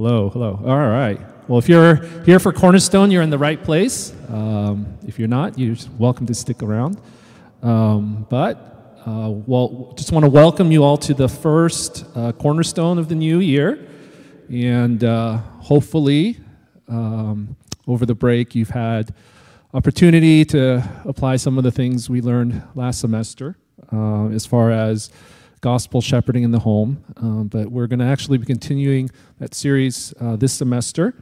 Hello, hello. All right. Well, if you're here for Cornerstone, you're in the right place. Um, if you're not, you're welcome to stick around. Um, but, uh, well, just want to welcome you all to the first uh, Cornerstone of the new year. And uh, hopefully, um, over the break, you've had opportunity to apply some of the things we learned last semester uh, as far as gospel shepherding in the home. Um, but we're going to actually be continuing that series uh, this semester.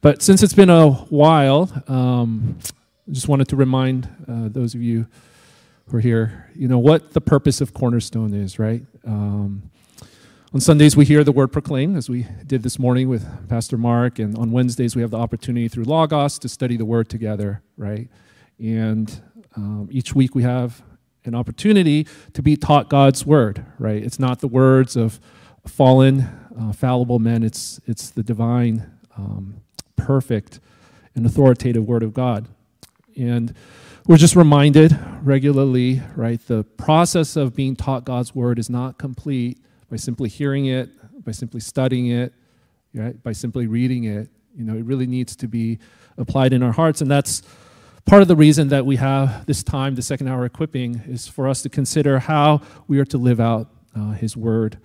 But since it's been a while, um, I just wanted to remind uh, those of you who are here, you know, what the purpose of Cornerstone is, right? Um, on Sundays, we hear the word proclaimed, as we did this morning with Pastor Mark. And on Wednesdays, we have the opportunity through Logos to study the word together, right? And um, each week, we have an opportunity to be taught God's word, right? It's not the words of fallen, uh, fallible men, it's, it's the divine, um, perfect, and authoritative word of God. And we're just reminded regularly, right? The process of being taught God's word is not complete by simply hearing it, by simply studying it, right? By simply reading it. You know, it really needs to be applied in our hearts. And that's part of the reason that we have this time, the second hour equipping, is for us to consider how we are to live out uh, His word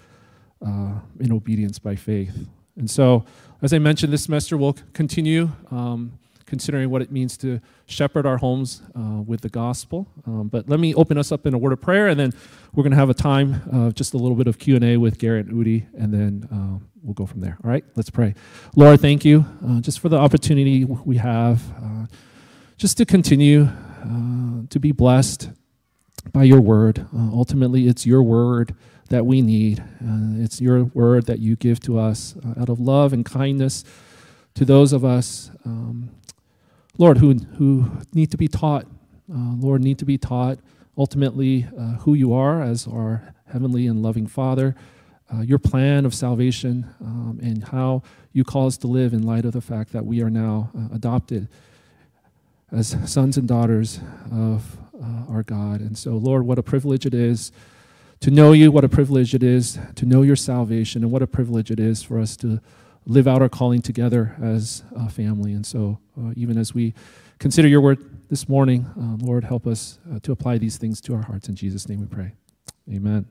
uh, in obedience by faith. And so, as I mentioned, this semester we'll continue um, considering what it means to shepherd our homes uh, with the gospel. Um, but let me open us up in a word of prayer, and then we're going to have a time of just a little bit of Q and A with Garrett and Udi, and then uh, we'll go from there. All right, let's pray. Lord, thank you uh, just for the opportunity we have uh, just to continue uh, to be blessed by your word. Uh, ultimately, it's your word that we need. Uh, it's your word that you give to us uh, out of love and kindness to those of us, um, Lord, who, who need to be taught. Uh, Lord, need to be taught ultimately uh, who you are as our heavenly and loving Father. your plan of salvation um, and how you call us to live in light of the fact that we are now adopted as sons and daughters of uh, our God. And so, Lord, what a privilege it is to know you, what a privilege it is to know your salvation, and what a privilege it is for us to live out our calling together as a family. And so, uh, even as we consider your word this morning, uh, Lord, help us uh, to apply these things to our hearts. In Jesus' name we pray. Amen.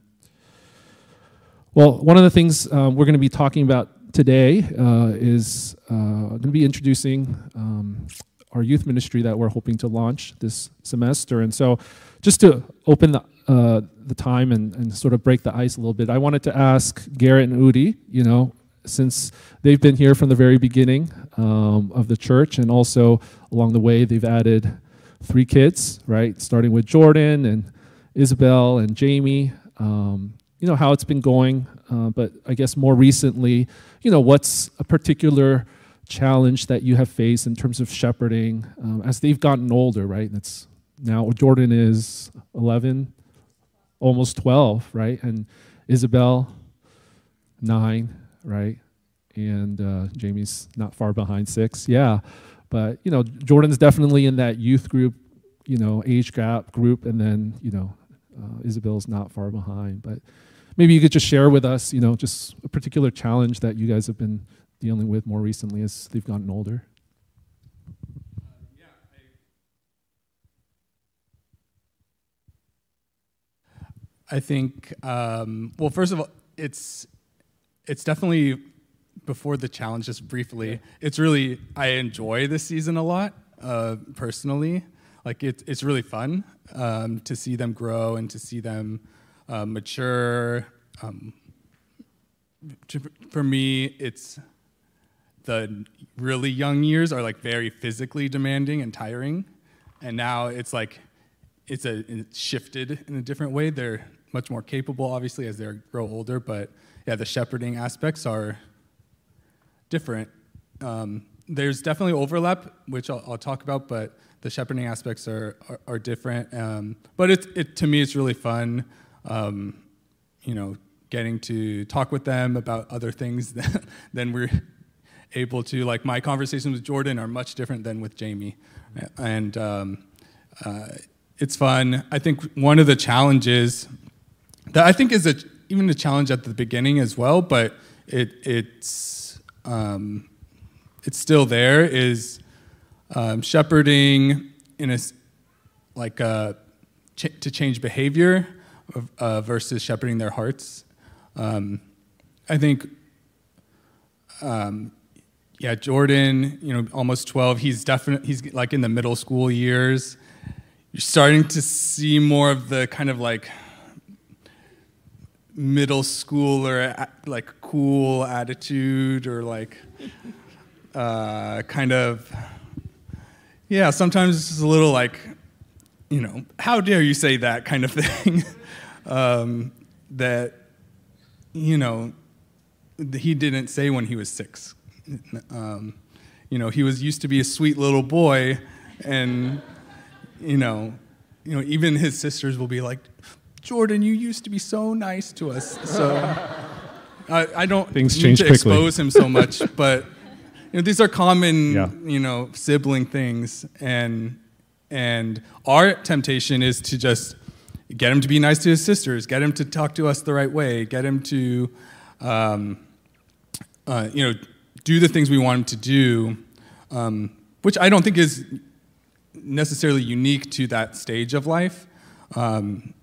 Well, one of the things um, we're going to be talking about today uh, is uh, going to be introducing um, our youth ministry that we're hoping to launch this semester. And so, just to open the, uh, the time and, and sort of break the ice a little bit, I wanted to ask Garrett and Udi, you know, since they've been here from the very beginning um, of the church, and also along the way, they've added three kids, right? Starting with Jordan and Isabel and Jamie. Um, you know, how it's been going, uh, but I guess more recently, you know, what's a particular challenge that you have faced in terms of shepherding um, as they've gotten older, right? That's now Jordan is 11, almost 12, right? And Isabel, nine, right? And uh, Jamie's not far behind, six. Yeah. But, you know, Jordan's definitely in that youth group, you know, age gap group. And then, you know, uh, Isabel's not far behind. But maybe you could just share with us, you know, just a particular challenge that you guys have been dealing with more recently as they've gotten older? I think, um, well, first of all, it's it's definitely before the challenge. Just briefly, yeah. it's really I enjoy this season a lot uh, personally. Like it's it's really fun um, to see them grow and to see them uh, mature. Um, for me, it's the really young years are like very physically demanding and tiring, and now it's like it's a it's shifted in a different way. They're much more capable, obviously, as they grow older. But yeah, the shepherding aspects are different. Um, there's definitely overlap, which I'll, I'll, talk about, but the shepherding aspects are are, are different. Um, but it, it to me, it's really fun. Um, you know, getting to talk with them about other things than, than we're able to like my conversations with Jordan are much different than with Jamie, and um, uh, it's fun. I think one of the challenges that I think is a, even a challenge at the beginning as well, but it it's um, it's still there is um, shepherding in a like uh, ch- to change behavior uh, versus shepherding their hearts. Um, I think, um, yeah, Jordan, you know, almost 12. He's definitely he's like in the middle school years. You're starting to see more of the kind of like middle schooler like cool attitude or like uh, kind of yeah sometimes it's a little like you know how dare you say that kind of thing um, that you know he didn't say when he was six um, you know he was used to be a sweet little boy and you know you know even his sisters will be like Jordan, you used to be so nice to us. So I, I, don't Things need to quickly. expose him so much, but you know, these are common, Yeah. you know, sibling things, and and our temptation is to just get him to be nice to his sisters, get him to talk to us the right way, get him to, um, uh, you know, do the things we want him to do, um, which I don't think is necessarily unique to that stage of life. Um,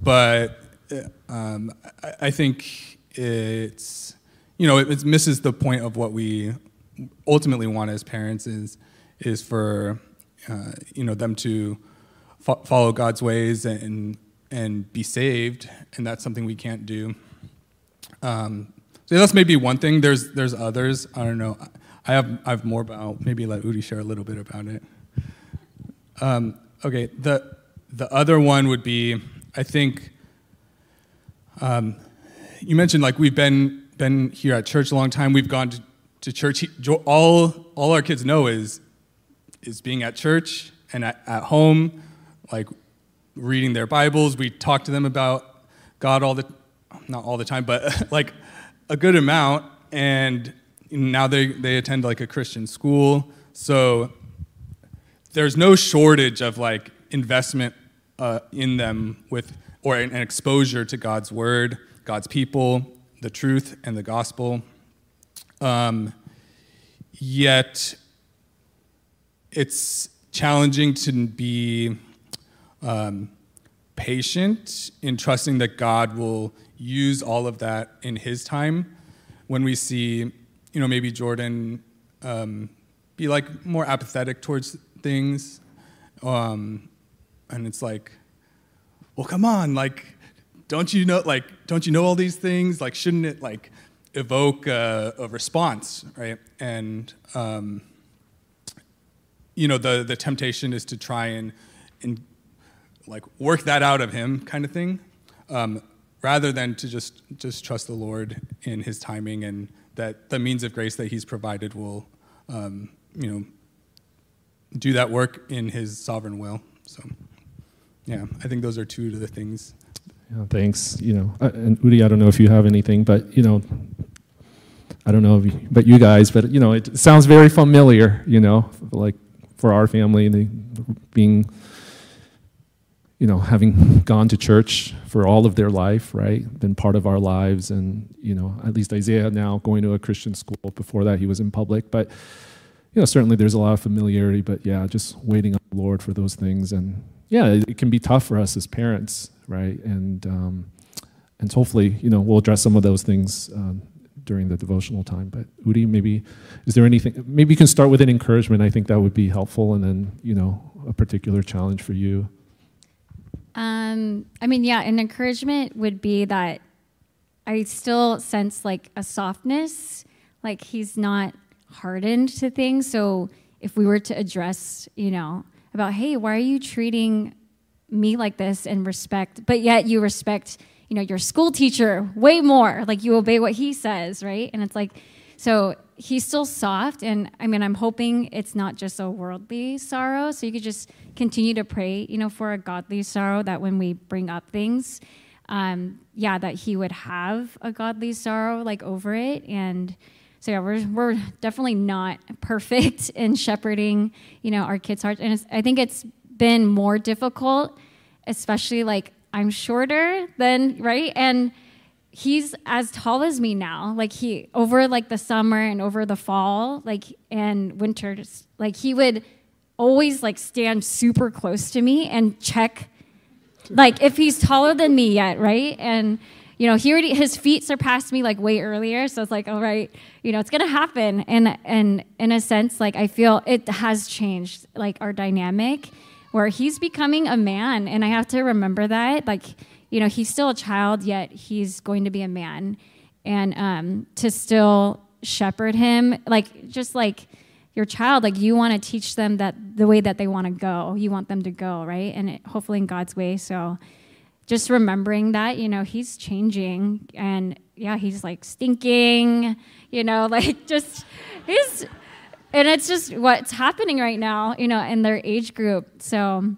but uh, um, I, I think it's you know it, it misses the point of what we ultimately want as parents is is for uh, you know them to fo- follow God's ways and and be saved, and that's something we can't do. Um, so that's maybe one thing. There's there's others. I don't know. I have I have more about maybe let Udi share a little bit about it. Um, okay, the the other one would be I think um, you mentioned like we've been been here at church a long time. We've gone to, to church. All all our kids know is is being at church and at, at home, like reading their Bibles. We talk to them about God all the not all the time, but like a good amount. And now they they attend like a Christian school, so there's no shortage of like investment uh, in them with or an, exposure to God's word, God's people, the truth, and the gospel. Um, yet, it's challenging to be um, patient in trusting that God will use all of that in His time. When we see, you know, maybe Jordan um, be like more apathetic towards things, um, and it's like, well, come on, like, don't you know, like, don't you know all these things? Like, shouldn't it like evoke a, a response, right? And um, you know, the the temptation is to try and and like work that out of him, kind of thing, um, rather than to just just trust the Lord in His timing and that the means of grace that He's provided will, um, you know, do that work in His sovereign will. So, yeah, I think those are two of the things. Yeah, thanks. You know, uh, and Udi, I don't know if you have anything, but you know, I don't know, you, but you guys, but you know, it sounds very familiar. You know, like for our family, being, you know, having gone to church for all of their life, right, been part of our lives, and you know, at least Isaiah now going to a Christian school. Before that, he was in public, but you know, certainly there's a lot of familiarity. But yeah, just waiting on the Lord for those things, and yeah, it, can be tough for us as parents, right? And um, and hopefully, you know, we'll address some of those things um, during the devotional time. But Udi, maybe is there anything? Maybe you can start with an encouragement. I think that would be helpful, and then you know, a particular challenge for you. Um, I mean, yeah, an encouragement would be that I still sense like a softness, like he's not hardened to things. So if we were to address, you know, about, hey, why are you treating me like this and respect, but yet you respect, you know, your school teacher way more, like you obey what he says, right? And it's like, so he's still soft. And I mean, I'm hoping it's not just a worldly sorrow. So you could just continue to pray, you know, for a godly sorrow that when we bring up things, um, yeah, that he would have a godly sorrow like over it. And so yeah, we're, we're definitely not perfect in shepherding, you know, our kids' hearts. And I think it's been more difficult, especially like I'm shorter than, right? And he's as tall as me now. Like he over like the summer and over the fall, like and winter, like he would always like stand super close to me and check like if he's taller than me yet, right? And you know, he already his feet surpassed me like way earlier, so it's like, all right, you know, it's gonna happen. And and in a sense, like I feel it has changed like our dynamic where he's becoming a man and I have to remember that. Like, you know, he's still a child, yet he's going to be a man. And um, to still shepherd him, like just like your child, like you want to teach them that the way that they want to go. You want them to go, right? And it, hopefully in God's way. So just remembering that, you know, he's changing and yeah, he's like stinking, you know, like just he's and it's just what's happening right now, you know, in their age group. So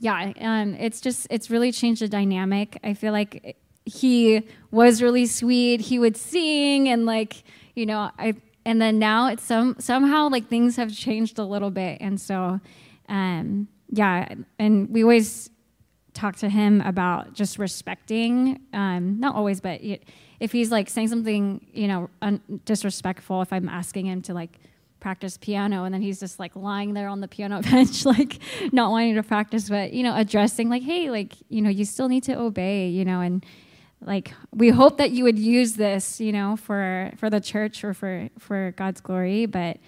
yeah, um, it's just it's really changed the dynamic. I feel like he was really sweet. He would sing and like, you know, I and then now it's some somehow like things have changed a little bit and so um, yeah and we always talk to him about just respecting um, not always but if he's like saying something you know un- disrespectful if i'm asking him to like practice piano and then he's just like lying there on the piano bench like not wanting to practice but you know addressing like hey like you know you still need to obey you know and like we hope that you would use this you know for for the church or for for god's glory. But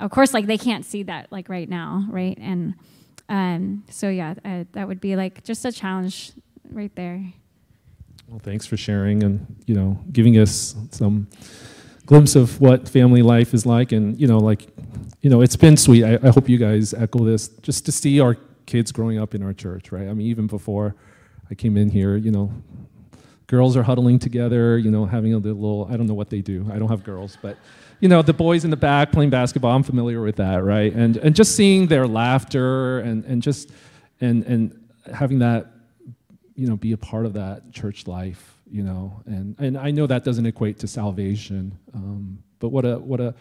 of course like they can't see that like right now right? And um so yeah uh, that would be like just a challenge right there. Well thanks for sharing and you know giving us some glimpse of what family life is like and you know like you know it's been sweet I, I hope you guys echo this just to see our kids growing up in our church right i mean even before i came in here you know girls are huddling together, you know, having a little, I don't know what they do. I don't have girls, but, you know, the boys in the back playing basketball, I'm familiar with that, right? And, and just seeing their laughter and, and just, and, and having that, you know, be a part of that church life, you know, and, and I know that doesn't equate to salvation, um, but what a, what a,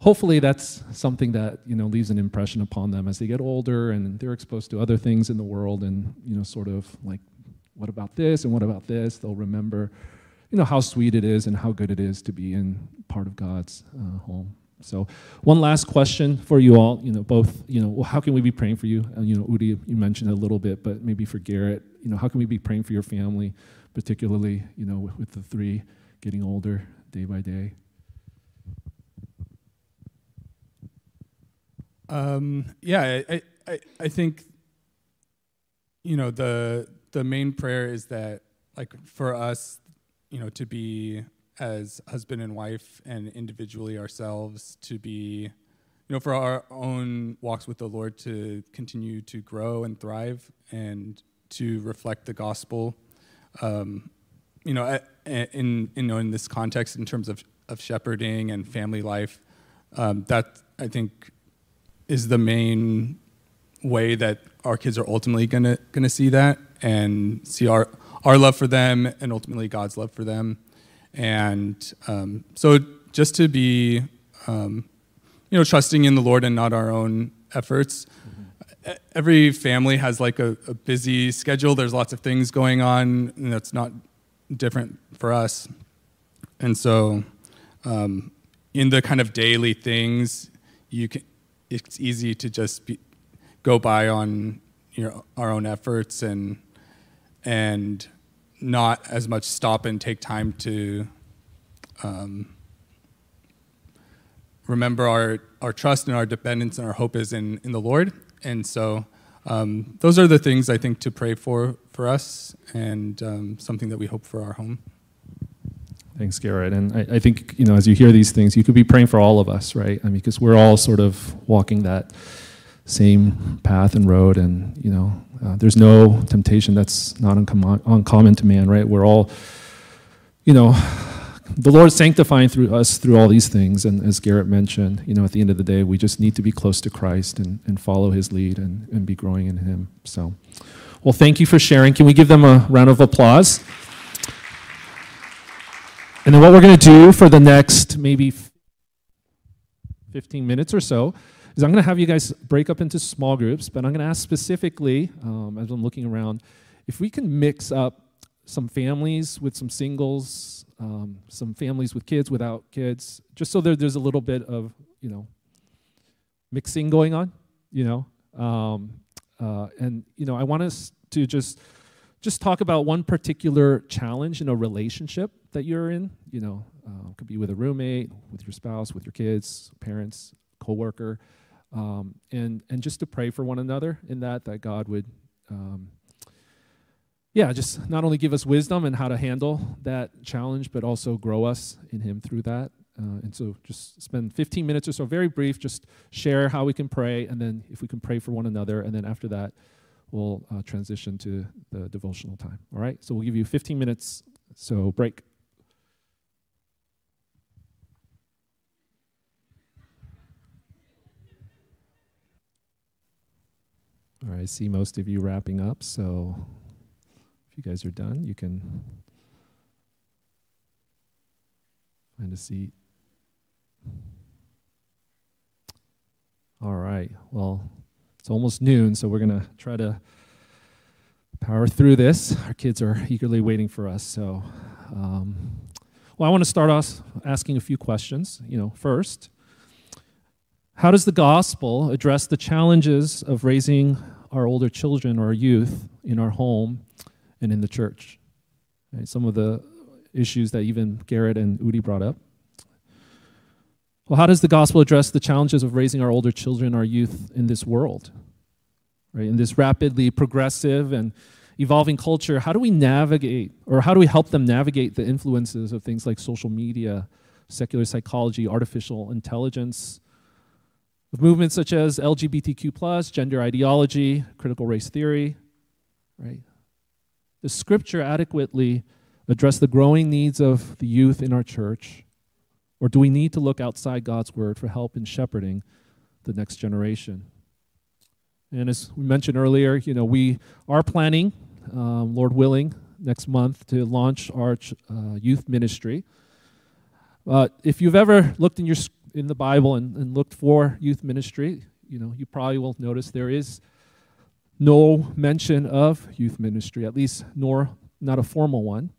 hopefully that's something that you know leaves an impression upon them as they get older and they're exposed to other things in the world and you know sort of like what about this and what about this? They'll remember, you know, how sweet it is and how good it is to be in part of God's uh, home. So, one last question for you all. You know, both. You know, well, how can we be praying for you? Uh, you know, Udi, you mentioned a little bit, but maybe for Garrett, you know, how can we be praying for your family, particularly, you know, with, with the three getting older day by day? Um, yeah, I, I, I think, you know, the the main prayer is that like for us, you know, to be as husband and wife and individually ourselves to be you know for our own walks with the Lord to continue to grow and thrive and to reflect the gospel um, you know in you know in this context in terms of of shepherding and family life um, that I think is the main way that our kids are ultimately gonna gonna see that and see our our love for them and ultimately God's love for them. And um, so just to be, um, you know, trusting in the Lord and not our own efforts. Mm-hmm. Every family has like a, a, busy schedule. There's lots of things going on, and that's not different for us. And so, um, in the kind of daily things, you can. It's easy to just be, go by on your, our own efforts and and not as much stop and take time to um, remember our, our trust and our dependence and our hope is in, in the Lord. And so um, those are the things I think to pray for for us and um, something that we hope for our home. Thanks, Garrett. And I, I, think, you know, as you hear these things, you could be praying for all of us, right? I mean, because we're all sort of walking that same path and road, and, you know, uh, there's no temptation that's not uncom- uncommon to man, right? We're all, you know, the Lord sanctifying through us through all these things. And as Garrett mentioned, you know, at the end of the day, we just need to be close to Christ and, and follow his lead and, and be growing in him. So, well, thank you for sharing. Can we give them a round of applause? And then what we're going to do for the next maybe 15 minutes or so is I'm going to have you guys break up into small groups, but I'm going to ask specifically, um, as I'm looking around, if we can mix up some families with some singles, um, some families with kids without kids, just so there, there's a little bit of you know mixing going on, you know. Um, uh, and you know, I want us to just just talk about one particular challenge in a relationship that you're in. You know, uh, could be with a roommate, with your spouse, with your kids, parents, coworker, um, and and just to pray for one another in that that God would. Um, yeah, just not only give us wisdom and how to handle that challenge, but also grow us in Him through that. Uh, and so just spend 15 minutes or so, very brief, just share how we can pray, and then if we can pray for one another, and then after that, we'll uh, transition to the devotional time. All right? So we'll give you 15 minutes, so break. All right, I see most of you wrapping up, so if you guys are done, you can find a seat. All right. Well, it's almost noon, so we're going to try to power through this. Our kids are eagerly waiting for us. So, um, well, I want to start off asking a few questions. You know, first, how does the gospel address the challenges of raising our older children or our youth in our home and in the church? Some of the issues that even Garrett and Udi brought up. Well, how does the gospel address the challenges of raising our older children, our youth in this world? Right? In this rapidly progressive and evolving culture, how do we navigate or how do we help them navigate the influences of things like social media, secular psychology, artificial intelligence, movements such as LGBTQ, gender ideology, critical race theory, right? Does scripture adequately address the growing needs of the youth in our church? Or do we need to look outside God's word for help in shepherding the next generation? And as we mentioned earlier, you know, we are planning, um, Lord willing, next month to launch our uh, youth ministry. Uh, if you've ever looked in your in the Bible and, and looked for youth ministry, you know, you probably will notice there is no mention of youth ministry, at least nor not a formal one.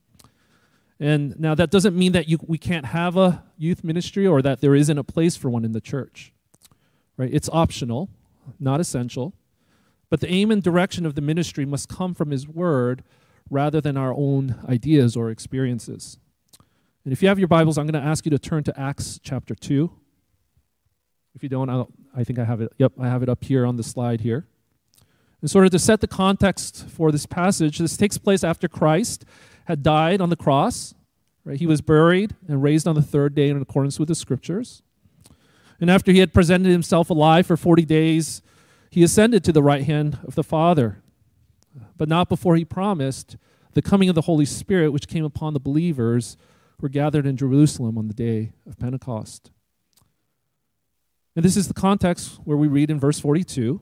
And now that doesn't mean that you, we can't have a youth ministry or that there isn't a place for one in the church. Right? It's optional, not essential. But the aim and direction of the ministry must come from his word rather than our own ideas or experiences. And if you have your Bibles, I'm going to ask you to turn to Acts chapter 2. If you don't, I'll, i think I have it. Yep, I have it up here on the slide here. And sort of to set the context for this passage, this takes place after Christ had died on the cross. Right? He was buried and raised on the third day in accordance with the scriptures. And after he had presented himself alive for 40 days, he ascended to the right hand of the Father, but not before he promised the coming of the Holy Spirit, which came upon the believers who were gathered in Jerusalem on the day of Pentecost. And this is the context where we read in verse 42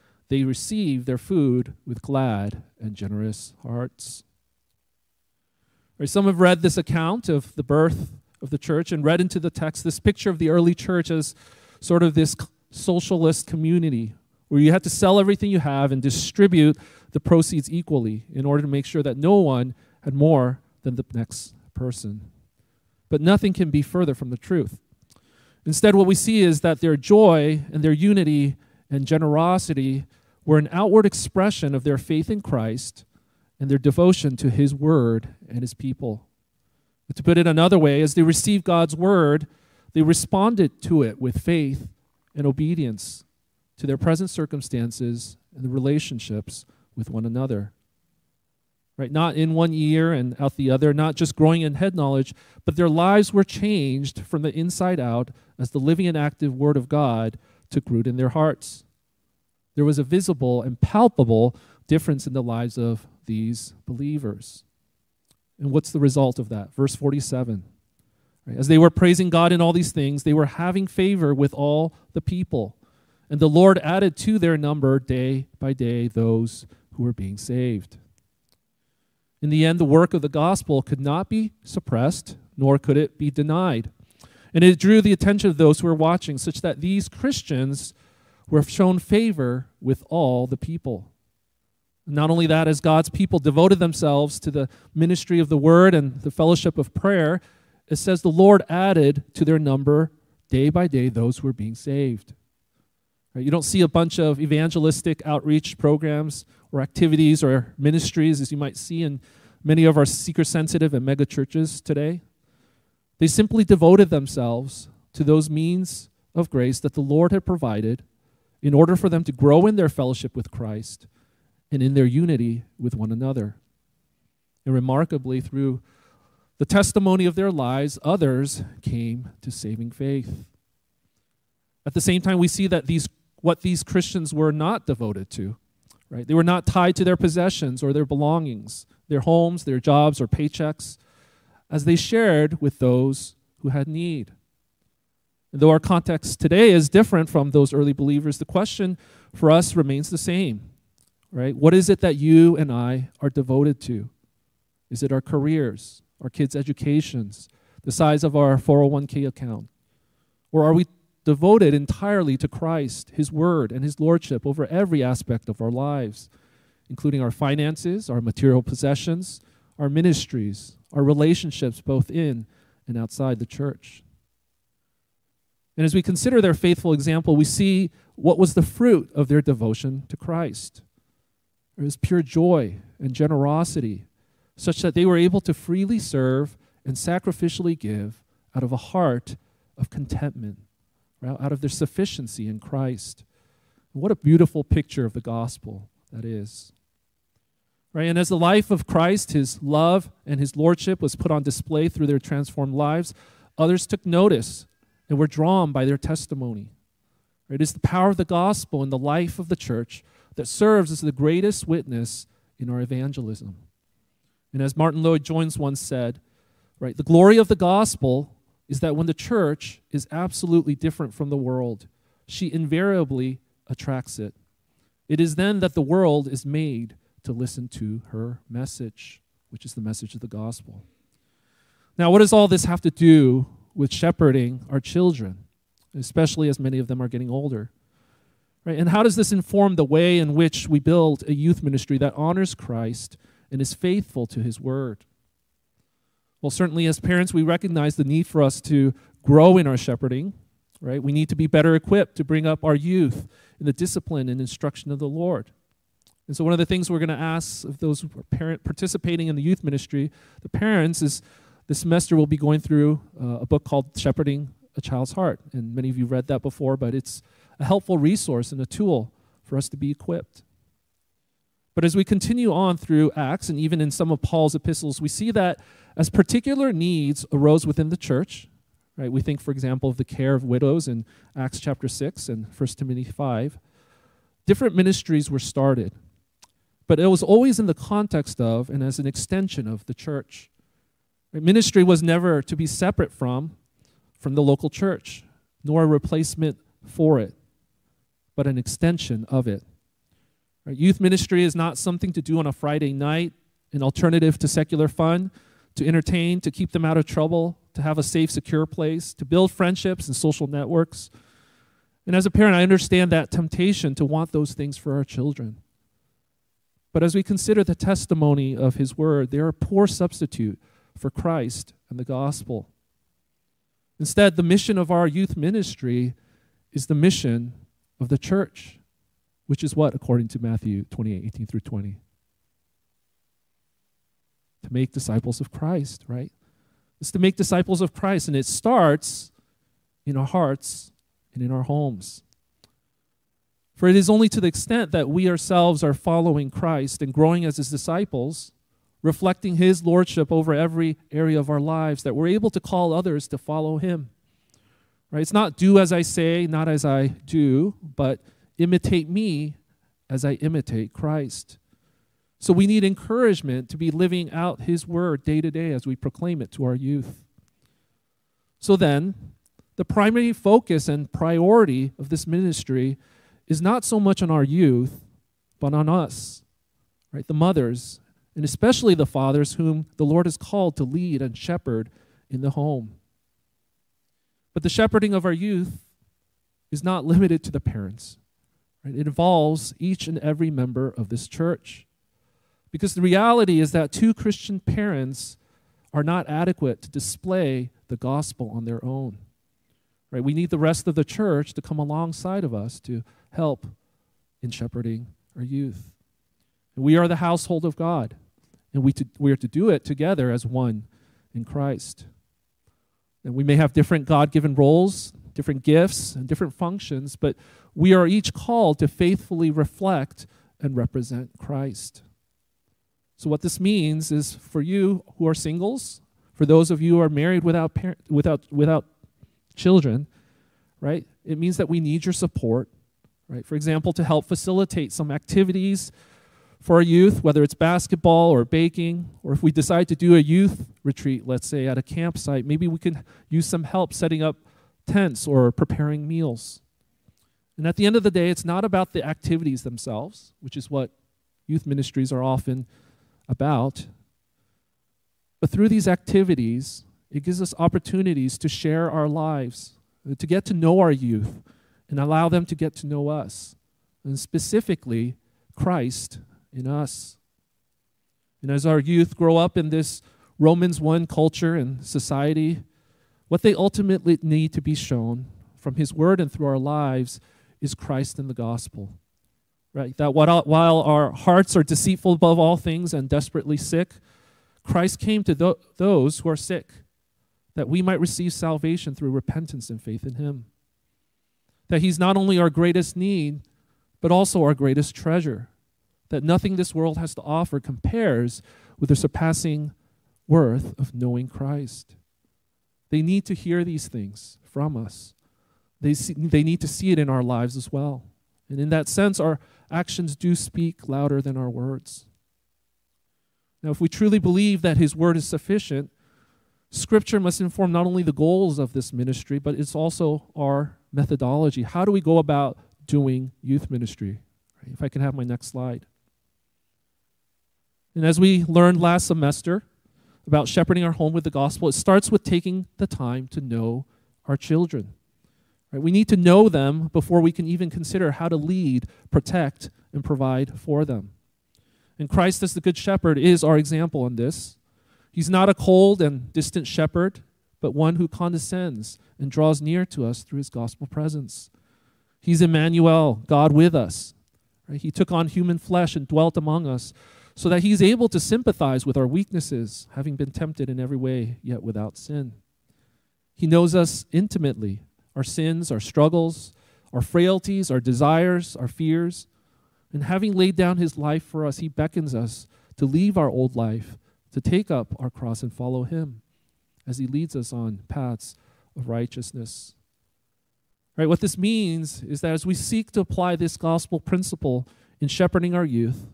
they received their food with glad and generous hearts Right, some have read this account of the birth of the church and read into the text this picture of the early church as sort of this socialist community where you had to sell everything you have and distribute the proceeds equally in order to make sure that no one had more than the next person. But nothing can be further from the truth. Instead, what we see is that their joy and their unity and generosity were an outward expression of their faith in Christ and their devotion to His Word and His people. But to put it another way, as they received God's Word, they responded to it with faith and obedience to their present circumstances and the relationships with one another. Right? Not in one ear and out the other, not just growing in head knowledge, but their lives were changed from the inside out as the living and active Word of God took root in their hearts. There was a visible and palpable difference in the lives of these believers. And what's the result of that? Verse 47. As they were praising God in all these things, they were having favor with all the people. And the Lord added to their number day by day those who were being saved. In the end, the work of the gospel could not be suppressed, nor could it be denied. And it drew the attention of those who were watching, such that these Christians were shown favor with all the people. Not only that, as God's people devoted themselves to the ministry of the word and the fellowship of prayer, it says the Lord added to their number day by day those who were being saved. Right? You don't see a bunch of evangelistic outreach programs or activities or ministries as you might see in many of our seeker sensitive and mega churches today. They simply devoted themselves to those means of grace that the Lord had provided in order for them to grow in their fellowship with Christ and in their unity with one another. And remarkably, through the testimony of their lives, others came to saving faith. At the same time, we see that these, what these Christians were not devoted to, right? They were not tied to their possessions or their belongings, their homes, their jobs, or paychecks as they shared with those who had need. Though our context today is different from those early believers, the question for us remains the same, right? What is it that you and I are devoted to? Is it our careers, our kids' educations, the size of our 401k account? Or are we devoted entirely to Christ, His Word, and His Lordship over every aspect of our lives, including our finances, our material possessions, our ministries, our relationships both in and outside the church. And as we consider their faithful example, we see what was the fruit of their devotion to Christ. It was pure joy and generosity, such that they were able to freely serve and sacrificially give out of a heart of contentment, out of their sufficiency in Christ. What a beautiful picture of the gospel that is. Right? And as the life of Christ, his love and his lordship was put on display through their transformed lives, others took notice and were drawn by their testimony. It is the power of the gospel in the life of the church that serves as the greatest witness in our evangelism. And as Martyn Lloyd-Jones once said, right, the glory of the gospel is that when the church is absolutely different from the world, she invariably attracts it. It is then that the world is made to listen to her message, which is the message of the gospel. Now, what does all this have to do with shepherding our children, especially as many of them are getting older? Right? And how does this inform the way in which we build a youth ministry that honors Christ and is faithful to his word? Well, certainly as parents, we recognize the need for us to grow in our shepherding, right? We need to be better equipped to bring up our youth in the discipline and instruction of the Lord. And so, one of the things we're going to ask of those parent participating in the youth ministry, the parents, is this semester we'll be going through uh, a book called Shepherding a Child's Heart. And many of you read that before, but it's a helpful resource and a tool for us to be equipped. But as we continue on through Acts and even in some of Paul's epistles, we see that as particular needs arose within the church, right? We think, for example, of the care of widows in Acts chapter 6 and 1 Timothy 5. Different ministries were started but it was always in the context of and as an extension of the church. Ministry was never to be separate from from the local church, nor a replacement for it, but an extension of it. Youth ministry is not something to do on a Friday night, an alternative to secular fun, to entertain, to keep them out of trouble, to have a safe, secure place, to build friendships and social networks. And as a parent, I understand that temptation to want those things for our children. But as we consider the testimony of his word, they are a poor substitute for Christ and the gospel. Instead, the mission of our youth ministry is the mission of the church, which is what, according to Matthew 28 18 through 20? To make disciples of Christ, right? It's to make disciples of Christ, and it starts in our hearts and in our homes. For it is only to the extent that we ourselves are following Christ and growing as his disciples, reflecting his lordship over every area of our lives, that we're able to call others to follow him. Right? It's not do as I say, not as I do, but imitate me as I imitate Christ. So we need encouragement to be living out His word day to day as we proclaim it to our youth. So then, the primary focus and priority of this ministry is not so much on our youth, but on us, right? The mothers, and especially the fathers whom the Lord has called to lead and shepherd in the home. But the shepherding of our youth is not limited to the parents. Right? It involves each and every member of this church. Because the reality is that two Christian parents are not adequate to display the gospel on their own. Right? We need the rest of the church to come alongside of us to help in shepherding our youth. We are the household of God, and we, to, we are to do it together as one in Christ. And we may have different God given roles, different gifts, and different functions, but we are each called to faithfully reflect and represent Christ. So, what this means is for you who are singles, for those of you who are married without, parent, without, without children, right? It means that we need your support, right? For example, to help facilitate some activities for our youth, whether it's basketball or baking, or if we decide to do a youth retreat, let's say at a campsite, maybe we can use some help setting up tents or preparing meals. And at the end of the day, it's not about the activities themselves, which is what youth ministries are often about. But through these activities, it gives us opportunities to share our lives, uh, to get to know our youth, and allow them to get to know us, and specifically Christ in us. And as our youth grow up in this Romans 1 culture and society, what they ultimately need to be shown from His Word and through our lives is Christ and the gospel. Right? That while our hearts are deceitful above all things and desperately sick, Christ came to those who are sick, that we might receive salvation through repentance and faith in Him. That He's not only our greatest need, but also our greatest treasure that nothing this world has to offer compares with the surpassing worth of knowing Christ. They need to hear these things from us. They, see, they need to see it in our lives as well. And in that sense, our actions do speak louder than our words. Now, if we truly believe that His Word is sufficient, Scripture must inform not only the goals of this ministry, but it's also our methodology. How do we go about doing youth ministry? If I can have my next slide. And as we learned last semester about shepherding our home with the gospel, it starts with taking the time to know our children. Right? We need to know them before we can even consider how to lead, protect, and provide for them. And Christ, as the Good Shepherd, is our example in this. He's not a cold and distant shepherd, but one who condescends and draws near to us through his gospel presence. He's Emmanuel, God with us. Right? He took on human flesh and dwelt among us so that he's able to sympathize with our weaknesses, having been tempted in every way, yet without sin. He knows us intimately our sins, our struggles, our frailties, our desires, our fears. And having laid down his life for us, he beckons us to leave our old life, to take up our cross and follow him as he leads us on paths of righteousness. Right, what this means is that as we seek to apply this gospel principle in shepherding our youth,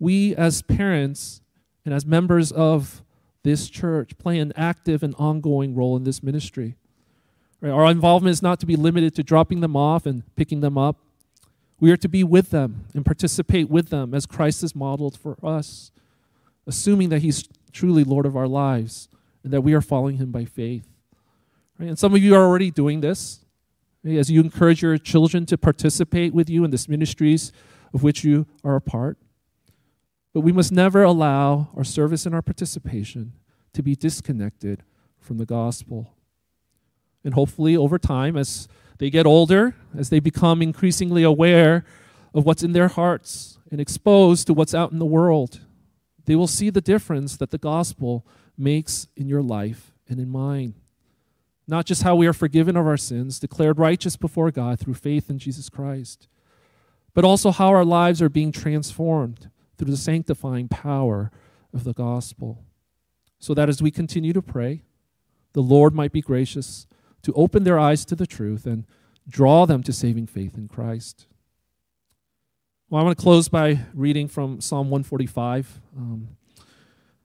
we as parents and as members of this church play an active and ongoing role in this ministry. Right? Our involvement is not to be limited to dropping them off and picking them up. We are to be with them and participate with them as Christ is modeled for us, assuming that He's truly Lord of our lives and that we are following Him by faith. Right? And some of you are already doing this. As you encourage your children to participate with you in these ministries of which you are a part. But we must never allow our service and our participation to be disconnected from the gospel. And hopefully, over time, as they get older, as they become increasingly aware of what's in their hearts and exposed to what's out in the world, they will see the difference that the gospel makes in your life and in mine. Not just how we are forgiven of our sins, declared righteous before God through faith in Jesus Christ, but also how our lives are being transformed through the sanctifying power of the gospel. So that as we continue to pray, the Lord might be gracious to open their eyes to the truth and draw them to saving faith in Christ. Well, I want to close by reading from Psalm 145. Um,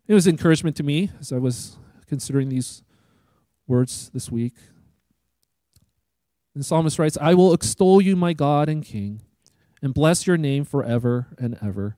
it was encouragement to me as I was considering these words this week. The psalmist writes, I will extol you, my God and King, and bless your name forever and ever.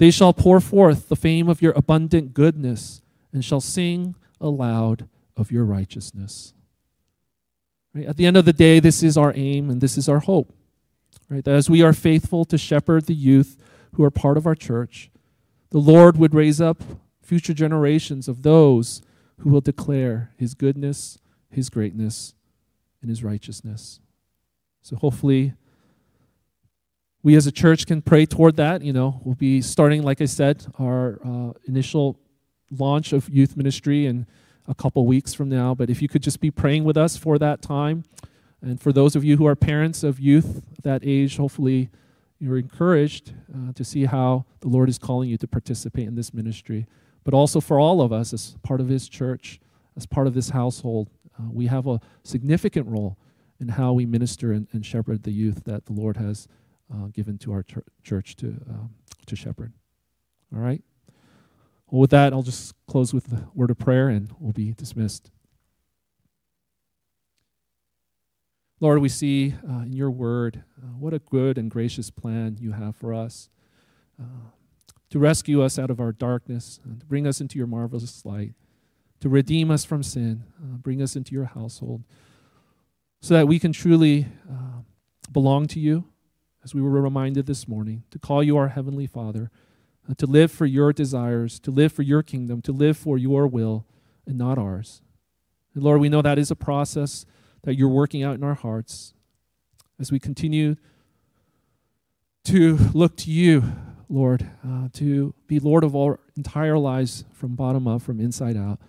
They shall pour forth the fame of your abundant goodness, and shall sing aloud of your righteousness. Right? At the end of the day, this is our aim and this is our hope. Right? That as we are faithful to shepherd the youth who are part of our church, the Lord would raise up future generations of those who will declare his goodness, his greatness, and his righteousness. So hopefully, we as a church can pray toward that. You know, we'll be starting, like I said, our uh, initial launch of youth ministry in a couple weeks from now. But if you could just be praying with us for that time, and for those of you who are parents of youth that age, hopefully you're encouraged uh, to see how the Lord is calling you to participate in this ministry. But also for all of us as part of His church, as part of this household, uh, we have a significant role in how we minister and, and shepherd the youth that the Lord has uh, given to our ch- church to, um, to shepherd. All right? Well, with that, I'll just close with the word of prayer and we'll be dismissed. Lord, we see uh, in your word uh, what a good and gracious plan you have for us uh, to rescue us out of our darkness, and to bring us into your marvelous light, to redeem us from sin, uh, bring us into your household, so that we can truly uh, belong to you, as we were reminded this morning, to call you our Heavenly Father, uh, to live for your desires, to live for your kingdom, to live for your will and not ours. And Lord, we know that is a process that you're working out in our hearts as we continue to look to you, Lord, uh, to be Lord of our entire lives from bottom up, from inside out.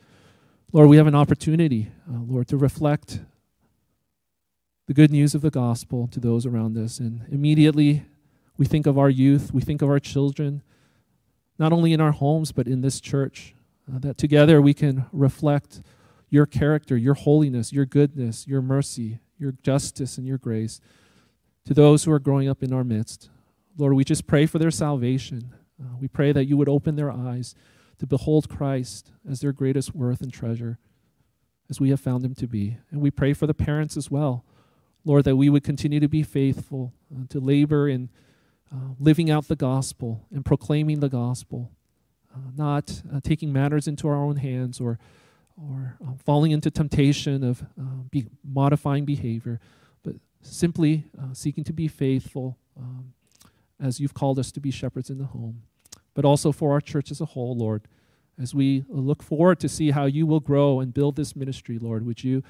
Lord, we have an opportunity, uh, Lord, to reflect the good news of the gospel to those around us. And immediately we think of our youth, we think of our children, not only in our homes, but in this church, uh, that together we can reflect your character, your holiness, your goodness, your mercy, your justice, and your grace to those who are growing up in our midst. Lord, we just pray for their salvation. Uh, we pray that you would open their eyes to behold Christ as their greatest worth and treasure, as we have found him to be. And we pray for the parents as well. Lord, that we would continue to be faithful, uh, to labor in uh, living out the gospel and proclaiming the gospel, uh, not uh, taking matters into our own hands or or um, falling into temptation of uh, be modifying behavior, but simply seeking to be faithful um, as you've called us to be shepherds in the home. But also for our church as a whole, Lord, as we look forward to see how you will grow and build this ministry, Lord, would you,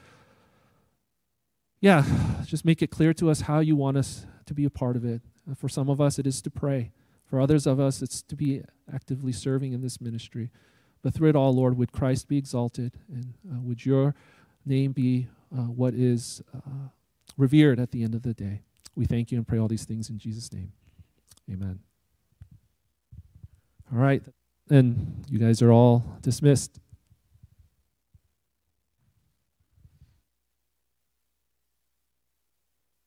yeah, just make it clear to us how you want us to be a part of it. Uh, for some of us, it is to pray. For others of us, it's to be actively serving in this ministry. But through it all, Lord, would Christ be exalted and uh, would your name be uh, what is uh, revered at the end of the day. We thank you and pray all these things in Jesus' name. Amen. All right. And you guys are all dismissed.